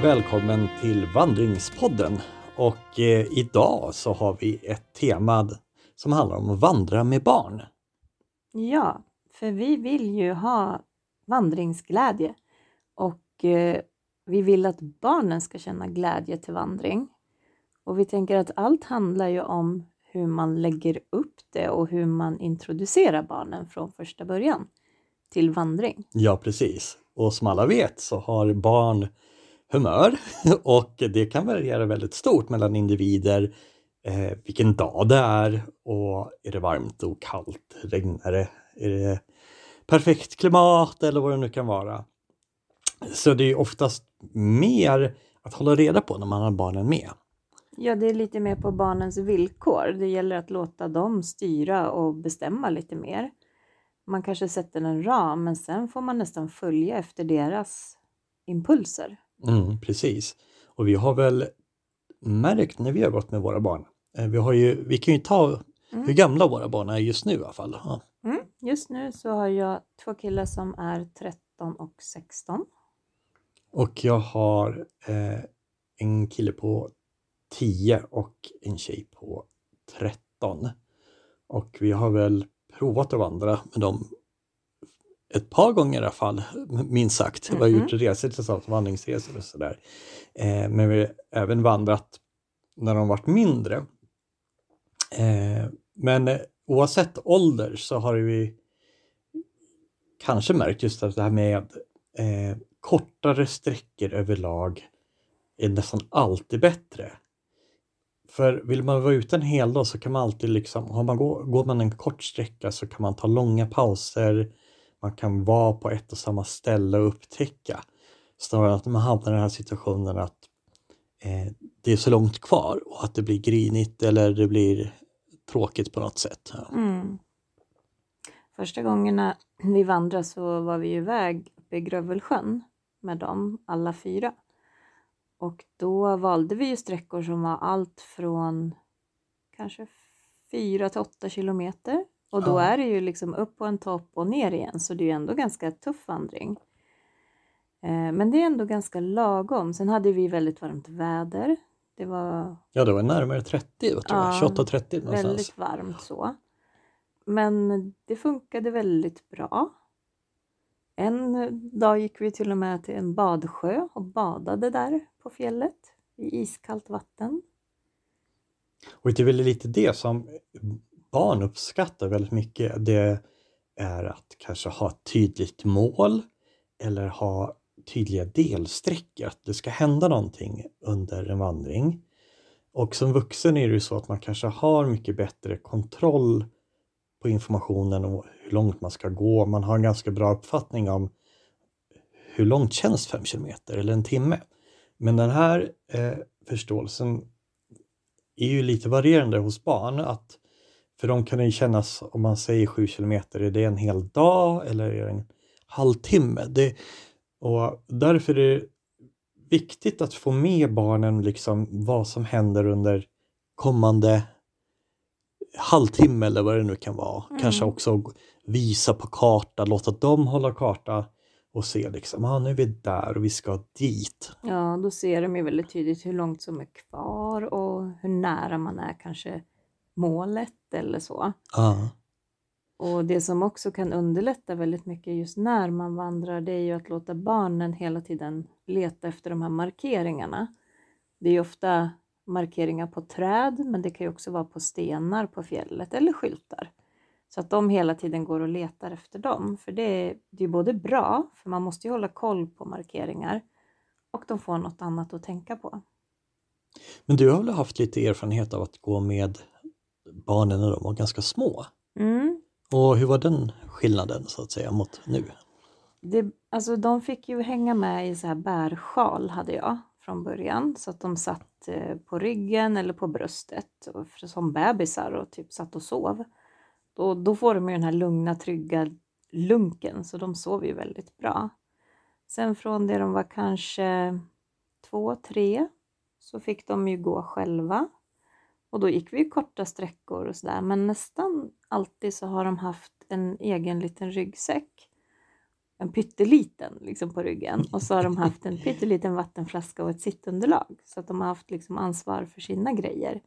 Och välkommen till Vandringspodden. Och eh, idag så har vi ett tema som handlar om att vandra med barn. Ja, för vi vill ju ha vandringsglädje och eh, vi vill att barnen ska känna glädje till vandring. Och vi tänker att allt handlar ju om hur man lägger upp det och hur man introducerar barnen från första början till vandring. Ja, precis. Och som alla vet så har barn humör och det kan variera väldigt stort mellan individer. Eh, vilken dag det är och är det varmt och kallt, regnar det, är det perfekt klimat eller vad det nu kan vara. Så det är oftast mer att hålla reda på när man har barnen med. Ja, det är lite mer på barnens villkor. Det gäller att låta dem styra och bestämma lite mer. Man kanske sätter en ram, men sen får man nästan följa efter deras impulser. Mm, precis. Och vi har väl märkt när vi har gått med våra barn. eh, Vi, har ju, vi kan ju ta Mm. hur gamla våra barn är just nu i alla fall. Ja. Mm. Just nu så har jag två killar som är 13 och 16. Och jag har eh, en kille på 10 och en tjej på 13. Och vi har väl provat att vandra med dem ett par gånger i alla fall, minst sagt. Vi har Mhm. gjort resor tillsammans, vandringsresor och sådär. Eh, men vi har även vandrat när de varit mindre. Eh, men eh, oavsett ålder så har vi kanske märkt just att det här med eh, kortare sträckor överlag är nästan alltid bättre. För vill man vara ute en hel dag så kan man alltid liksom, har man går, går man en kort sträcka så kan man ta långa pauser, man kan vara på ett och samma ställe och upptäcka. Snarare att man hamnar i den här situationen att eh, det är så långt kvar och att det blir grinigt eller det blir tråkigt på något sätt. Ja. Mm. Första gångerna vi vandrade så var vi ju iväg uppe i Grövelsjön med dem, alla fyra. Och då valde vi ju sträckor som var allt från kanske 4 till 8 kilometer. Och då Ja. är det ju liksom upp på en topp och ner igen, så det är ju ändå ganska tuff vandring. Eh, Men det är ändå ganska lagom. Sen hade vi väldigt varmt väder. Det var ja, det var närmare 30, tror jag. Ja, 28-30 någonstans. väldigt varmt så. Men det funkade väldigt bra. En dag gick vi till och med till en badsjö och badade där på fjället i iskallt vatten. Och det är väl lite det som barn uppskattar väldigt mycket. Det är att kanske ha ett tydligt mål eller ha tydliga delsträckor. Att det ska hända någonting under en vandring. Och som vuxen är det ju så att man kanske har mycket bättre kontroll på informationen och hur långt man ska gå. Man har en ganska bra uppfattning om hur långt känns fem kilometer eller en timme. Men den här eh, förståelsen är ju lite varierande hos barn. Att för dem kan ju kännas, om man säger 7 kilometer, är det en hel dag eller är det en halvtimme? Det, och därför är det viktigt att få med barnen liksom vad som händer under kommande halvtimme eller vad det nu kan vara. Mm. Kanske också visa på karta, låta dem hålla karta och se liksom, ah, nu är vi där och vi ska dit. Ja, då ser de ju väldigt tydligt hur långt som är kvar och hur nära man är kanske målet eller så. Ja. Och det som också kan underlätta väldigt mycket just när man vandrar det är ju att låta barnen hela tiden leta efter de här markeringarna. Det är ju ofta markeringar på träd men det kan ju också vara på stenar på fjället eller skyltar. Så att de hela tiden går och letar efter dem. För det är, det är både bra, för man måste ju hålla koll på markeringar och de får något annat att tänka på. Men du har väl haft lite erfarenhet av att gå med barnen när de var ganska små? Mm. Och hur var den skillnaden så att säga mot nu? Det, alltså de fick ju hänga med i så här bärsjal hade jag från början så att de satt eh, på ryggen eller på bröstet och som bebisar och typ satt och sov. Då, då får de ju den här lugna trygga lunken så de sov ju väldigt bra. Sen från det de var kanske två, tre så fick de ju gå själva. Och då gick vi korta sträckor och sådär men nästan alltid så har de haft en egen liten ryggsäck. en pytteliten liksom på ryggen och så har de haft en pytteliten vattenflaska och ett sittunderlag så att de har haft liksom ansvar för sina grejer.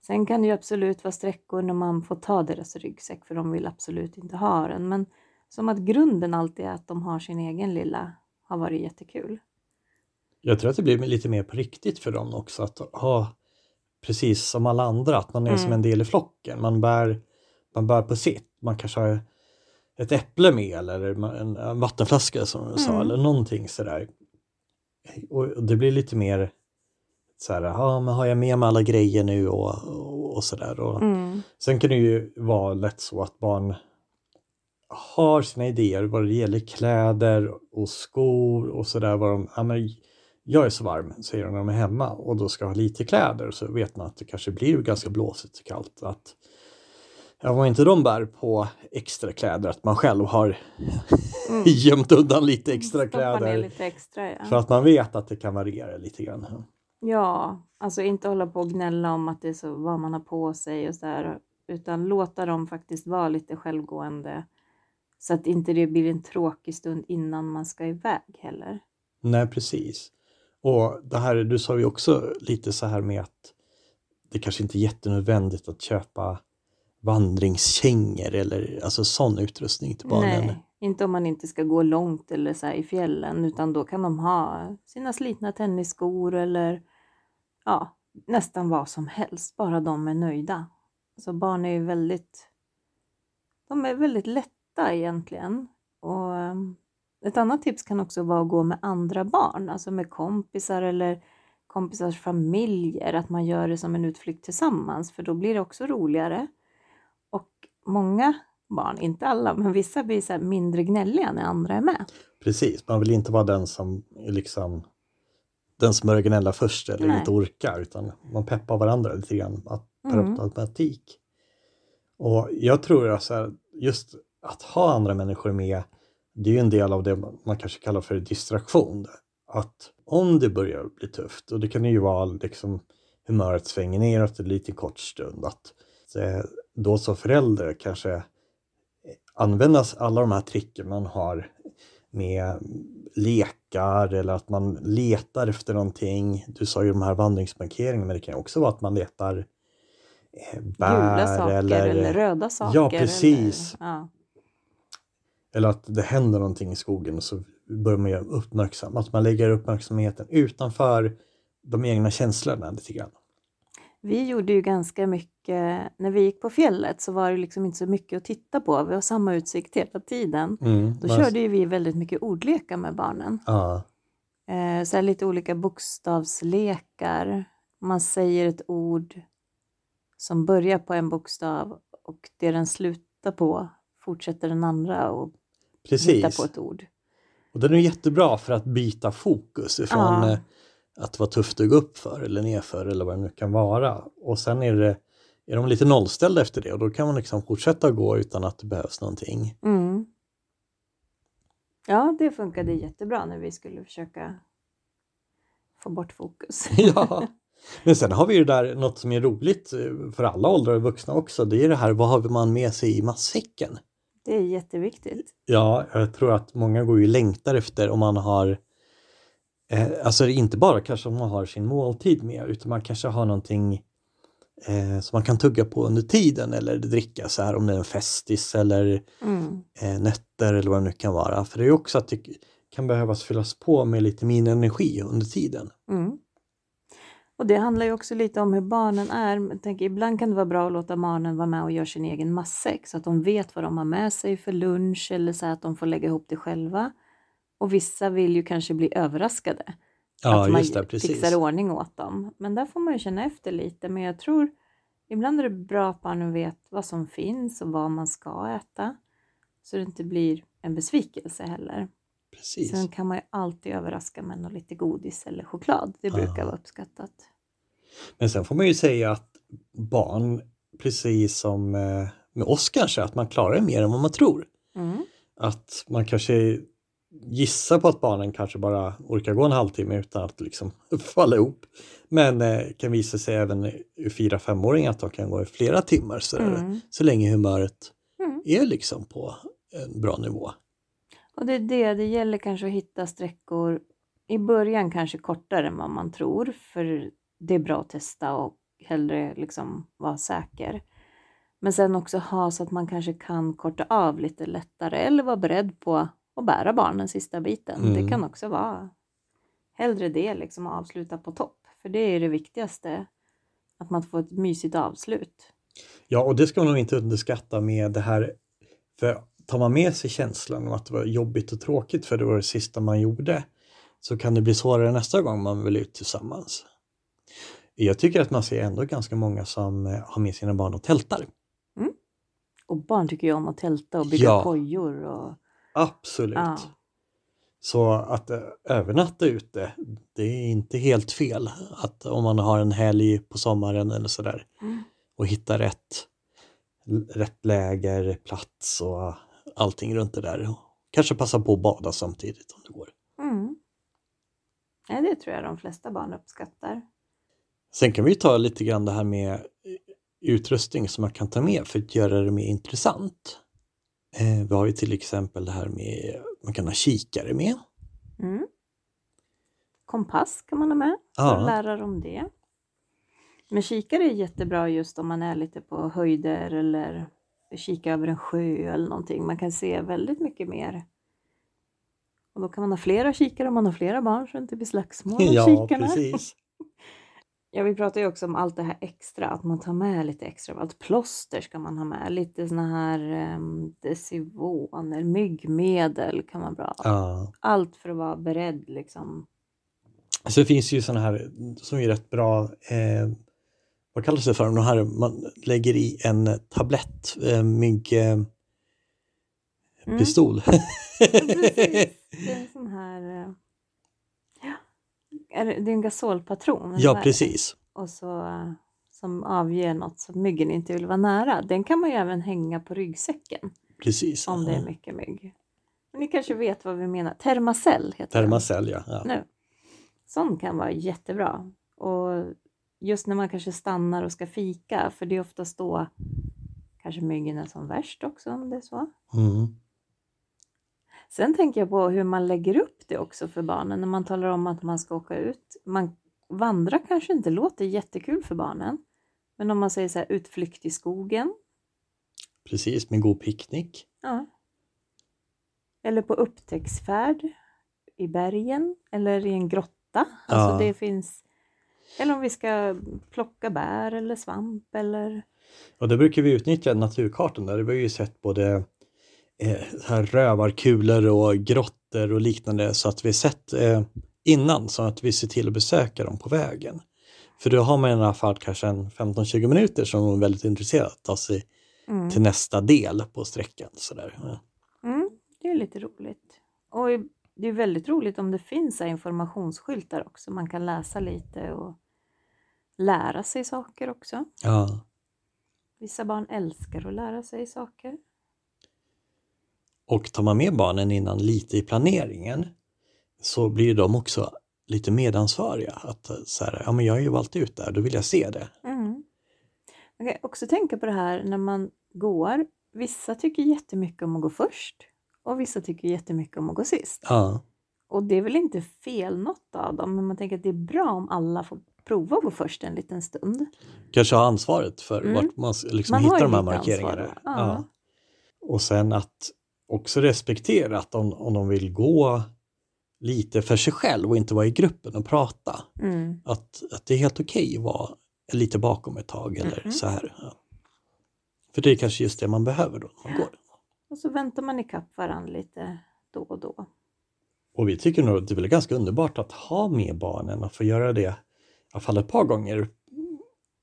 Sen kan det ju absolut vara sträckor när man får ta deras ryggsäck för de vill absolut inte ha den. Men som att grunden alltid är att de har sin egen lilla har varit jättekul. Jag tror att det blir lite mer på riktigt för dem också att ha precis som alla andra, att man är mm. som en del i flocken. Man bär, man bär på sitt. Man kanske har ett äpple med eller en vattenflaska som du sa, mm. eller någonting sådär. Och det blir lite mer så här, ja, men har jag med mig alla grejer nu och, och, och sådär. Mm. Sen kan det ju vara lätt så att barn har sina idéer vad det gäller kläder och skor och sådär. ja, jag är så varm, säger de när de är hemma och då ska ha lite kläder så vet man att det kanske blir ganska blåsigt och kallt. Att, ja, inte de bär på extra kläder, att man själv har mm. gömt undan lite extra kläder. Lite extra, ja. För att man vet att det kan variera lite grann. Ja, alltså inte hålla på och gnälla om att det är så, vad man har på sig och så där, utan låta dem faktiskt vara lite självgående så att inte det blir en tråkig stund innan man ska iväg heller. Nej, precis. Och det här, du sa ju också lite så här med att det kanske inte är jättenödvändigt att köpa vandringskängor eller alltså sån utrustning till barnen. Nej, inte om man inte ska gå långt eller så i fjällen utan då kan de ha sina slitna tennisskor eller ja, nästan vad som helst, bara de är nöjda. Alltså barn är ju väldigt, de är väldigt lätta egentligen. Och ett annat tips kan också vara att gå med andra barn, alltså med kompisar eller kompisars familjer, att man gör det som en utflykt tillsammans, för då blir det också roligare. Och många barn, inte alla, men vissa blir så mindre gnälliga när andra är med. Precis, man vill inte vara den som liksom den som börjar gnälla först eller Nej. inte orkar, utan man peppar varandra lite grann per mm. automatik. Och jag tror alltså just att ha andra människor med det är ju en del av det man kanske kallar för distraktion. Att om det börjar bli tufft, och det kan ju vara liksom humöret svänger neråt en liten kort stund, att då som förälder kanske användas alla de här tricken man har med lekar eller att man letar efter någonting. Du sa ju de här vandringsmarkeringarna, men det kan också vara att man letar bär Gula saker eller, eller röda saker. Ja, precis. Eller, ja. Eller att det händer någonting i skogen och så börjar man göra uppmärksam. Att man lägger uppmärksamheten utanför de egna känslorna lite grann. Vi gjorde ju ganska mycket, när vi gick på fjället så var det liksom inte så mycket att titta på. Vi har samma utsikt hela tiden. Mm, Då körde ju vi väldigt mycket ordlekar med barnen. Ja. Eh, så lite olika bokstavslekar. Man säger ett ord som börjar på en bokstav och det den slutar på fortsätter den andra och Precis. hitta på ett ord. Och den är jättebra för att byta fokus ifrån ja. Eh, att vara tufft att gå upp för eller nerför eller vad det nu kan vara. Och sen är, det, är de lite nollställda efter det och då kan man liksom fortsätta gå utan att det behövs någonting. Mm. Ja, det funkade jättebra när vi skulle försöka få bort fokus. ja, men sen har vi ju där något som är roligt eh, för alla åldrar och vuxna också. Det är det här, vad har man med sig i matsäcken? Det är jätteviktigt. Ja, jag tror att många går ju längtar efter om man har eh, Alltså inte bara kanske om man har sin måltid med utan man kanske har någonting eh, som man kan tugga på under tiden eller dricka så här om det är en festis eller mm. eh, nötter eller vad det nu kan vara. För det är också att det kan behövas fyllas på med lite min energi under tiden. Mm. Och det handlar ju också lite om hur barnen är. Tänker, ibland kan det vara bra att låta barnen vara med och göra sin egen matsäck så att de vet vad de har med sig för lunch eller så att de får lägga ihop det själva. Och vissa vill ju kanske bli överraskade. Ja, att man det, fixar ordning åt dem. Men där får man ju känna efter lite. Men jag tror ibland är det bra att barnen vet vad som finns och vad man ska äta. Så det inte blir en besvikelse heller. Precis. Sen kan man ju alltid överraska med något lite godis eller choklad. Det brukar ja. vara uppskattat. Men sen får man ju säga att barn, precis som eh, med oss kanske, att man klarar mer än vad man tror. Mm. Att man kanske gissar på att barnen kanske bara orkar gå en halvtimme utan att liksom falla ihop. Men eh, kan visa sig även fyra femåringar att de kan gå i flera timmar så, mm. så länge humöret mm. är liksom på en bra nivå. Och det är det, det gäller kanske att hitta sträckor i början kanske kortare än vad man tror, för det är bra att testa och hellre liksom vara säker. Men sen också ha så att man kanske kan korta av lite lättare eller vara beredd på att bära barnen sista biten. Mm. Det kan också vara hellre det, liksom att avsluta på topp. För det är det viktigaste, att man får ett mysigt avslut. Ja, och det ska man nog inte underskatta med det här. För tar man med sig känslan av att det var jobbigt och tråkigt för det var det sista man gjorde så kan det bli svårare nästa gång man vill ut tillsammans. Jag tycker att man ser ändå ganska många som eh, har med sina barn och tältar. Och barn tycker ju om att tälta och bygga Ja. kojor. Och, Absolut. ja. Så att eh, övernatta ute, det är inte helt fel. Att om man har en helg på sommaren eller sådär Mm. och hitta rätt, rätt läger, plats och allting runt det där. Kanske passa på att bada samtidigt om det går. Mm. Nej, det tror jag de flesta barn uppskattar. Sen kan vi ta lite grann det här med utrustning som man kan ta med för att göra det mer intressant. Eh, vi har ju till exempel det här med, man kan ha kikare med. Mm. Kompass kan man ha med för Ja. att lära dem det. Men kikare är jättebra just om man är lite på höjder eller kika över en sjö eller någonting. Man kan se väldigt mycket mer. Och då kan man ha flera kikare om man har flera barn så det inte blir slagsmål om Ja, kikarna. precis. Ja, vi pratar ju också om allt det här extra, att man tar med lite extra allt. Plåster ska man ha med, lite såna här um, desivoner, myggmedel kan man bra. Ja. Allt för att vara beredd liksom. Så det finns ju sådana här som är rätt bra, eh, vad kallas det för, de här man lägger i en tablett, eh, mygg, eh, Mm. Ja, precis. Det är en sån här... eh, Ja, är det, det är en gasolpatron. ja, precis. Och så eh, som avger något som myggen inte vill vara nära. Den kan man ju även hänga på ryggsäcken Precis. om det är mycket mygg. Ni kanske vet vad vi menar. Termacell heter den. Termacell, ja. ja. nu. Sån kan vara jättebra. Och just när man kanske stannar och ska fika, för det är oftast då kanske myggen är som värst också om det är så. Mm. Sen tänker jag på hur man lägger upp det också för barnen när man talar om att man ska åka ut. Man vandra kanske inte låter jättekul för barnen. Men om man säger så här utflykt i skogen. Precis, med god picknick. Ja. Eller på upptäcktsfärd i bergen eller i en grotta. Alltså Ja. det finns eller om vi ska plocka bär eller svamp eller Och där brukar vi utnyttja naturkartan där. Vi har ju sett både eh, här rövarkulor och grottor och liknande så att vi sett eh, innan så att vi ser till att besöka dem på vägen. För då har man i alla fall kanske en 15-20 minuter som man är väldigt intresserad att ta sig mm. till nästa del på sträckan. Så där. Ja. Mm, det är lite roligt. Och det är väldigt roligt om det finns informationsskyltar också. Man kan läsa lite och lära sig saker också. Ja. Vissa barn älskar att lära sig saker. Och tar man med barnen innan lite i planeringen så blir de också lite medansvariga. Att så här, ja men jag har ju valt ut det här, då vill jag se det. Mm. Man kan också tänka på det här när man går. Vissa tycker jättemycket om att gå först och vissa tycker jättemycket om att gå sist. Ja, Och det är väl inte fel något av dem, men man tänker att det är bra om alla får prova att gå först en liten stund. kanske ha ansvaret för Mm. vart man liksom Man hittar de här markeringarna. då. Ja. Och sen att också respektera att om, om de vill gå lite för sig själv och inte vara i gruppen och prata. Mm. Att, att det är helt okej att vara lite bakom ett tag eller Mhm. så här. Ja. För det är kanske just det man behöver då när man går. Och så väntar man ikapp varandra lite då och då. Och vi tycker nog att det är väl ganska underbart att ha med barnen och få göra det i alla fall ett par gånger eh,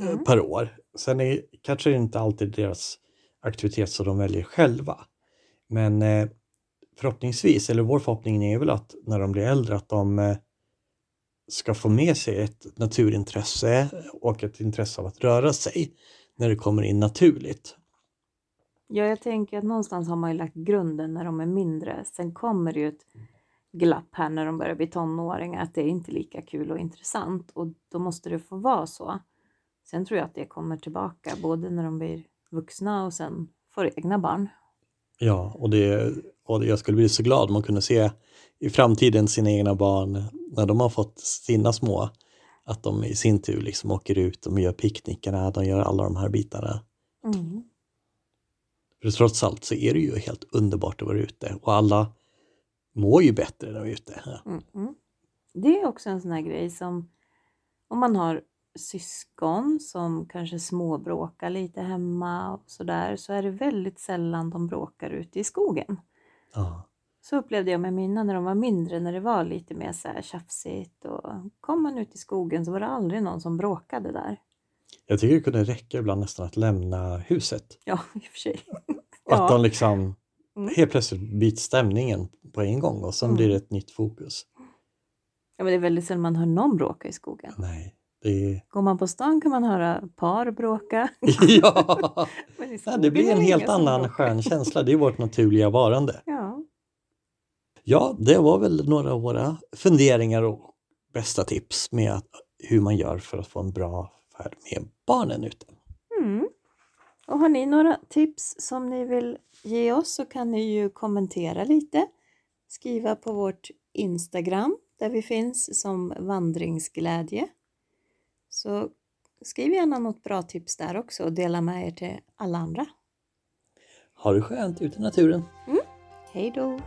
Mm. per år. Sen är kanske det inte alltid deras aktivitet som de väljer själva. Men eh, förhoppningsvis, eller vår förhoppning är väl att när de blir äldre att de eh, ska få med sig ett naturintresse och ett intresse av att röra sig när det kommer in naturligt. Ja, jag tänker att någonstans har man ju lagt grunden när de är mindre. Sen kommer det ju ett glapp här när de börjar bli tonåringar, att det är inte lika kul och intressant och då måste det få vara så. Sen tror jag att det kommer tillbaka, både när de blir vuxna och sen får egna barn. Ja, och det Och jag skulle bli så glad om man kunde se i framtiden sina egna barn när de har fått sina små. Att de i sin tur liksom åker ut, de gör picknickarna, de gör alla de här bitarna. Mm. För trots allt så är det ju helt underbart att vara ute och alla mår ju bättre när de är ute. Mm, mm. Det är också en sån här grej som om man har syskon som kanske småbråkar lite hemma och sådär så är det väldigt sällan de bråkar ute i skogen. Ja. Så upplevde jag med mina när de var mindre, när det var lite mer så här tjafsigt och kom man ut i skogen så var det aldrig någon som bråkade där. Jag tycker det kunde räcka ibland nästan att lämna huset. Ja, i och för sig. Att de liksom Mm. helt plötsligt byter stämningen på en gång och sen Mm. blir det ett nytt fokus. Ja, men det är väldigt sällan man hör någon bråka i skogen. Nej, det. Går man på stan kan man höra par bråka. ja! Nej, det blir en helt annan bråkar. skön känsla. Det är vårt naturliga varande. Ja. Ja, det var väl några av våra funderingar och bästa tips med att, hur man gör för att få en bra färd med barnen ute. Mm. Och har ni några tips som ni vill ge oss så kan ni ju kommentera lite. Skriva på vårt Instagram där vi finns som vandringsglädje. Så skriv gärna något bra tips där också och dela med er till alla andra. Ha det skönt ute i naturen! Hej då!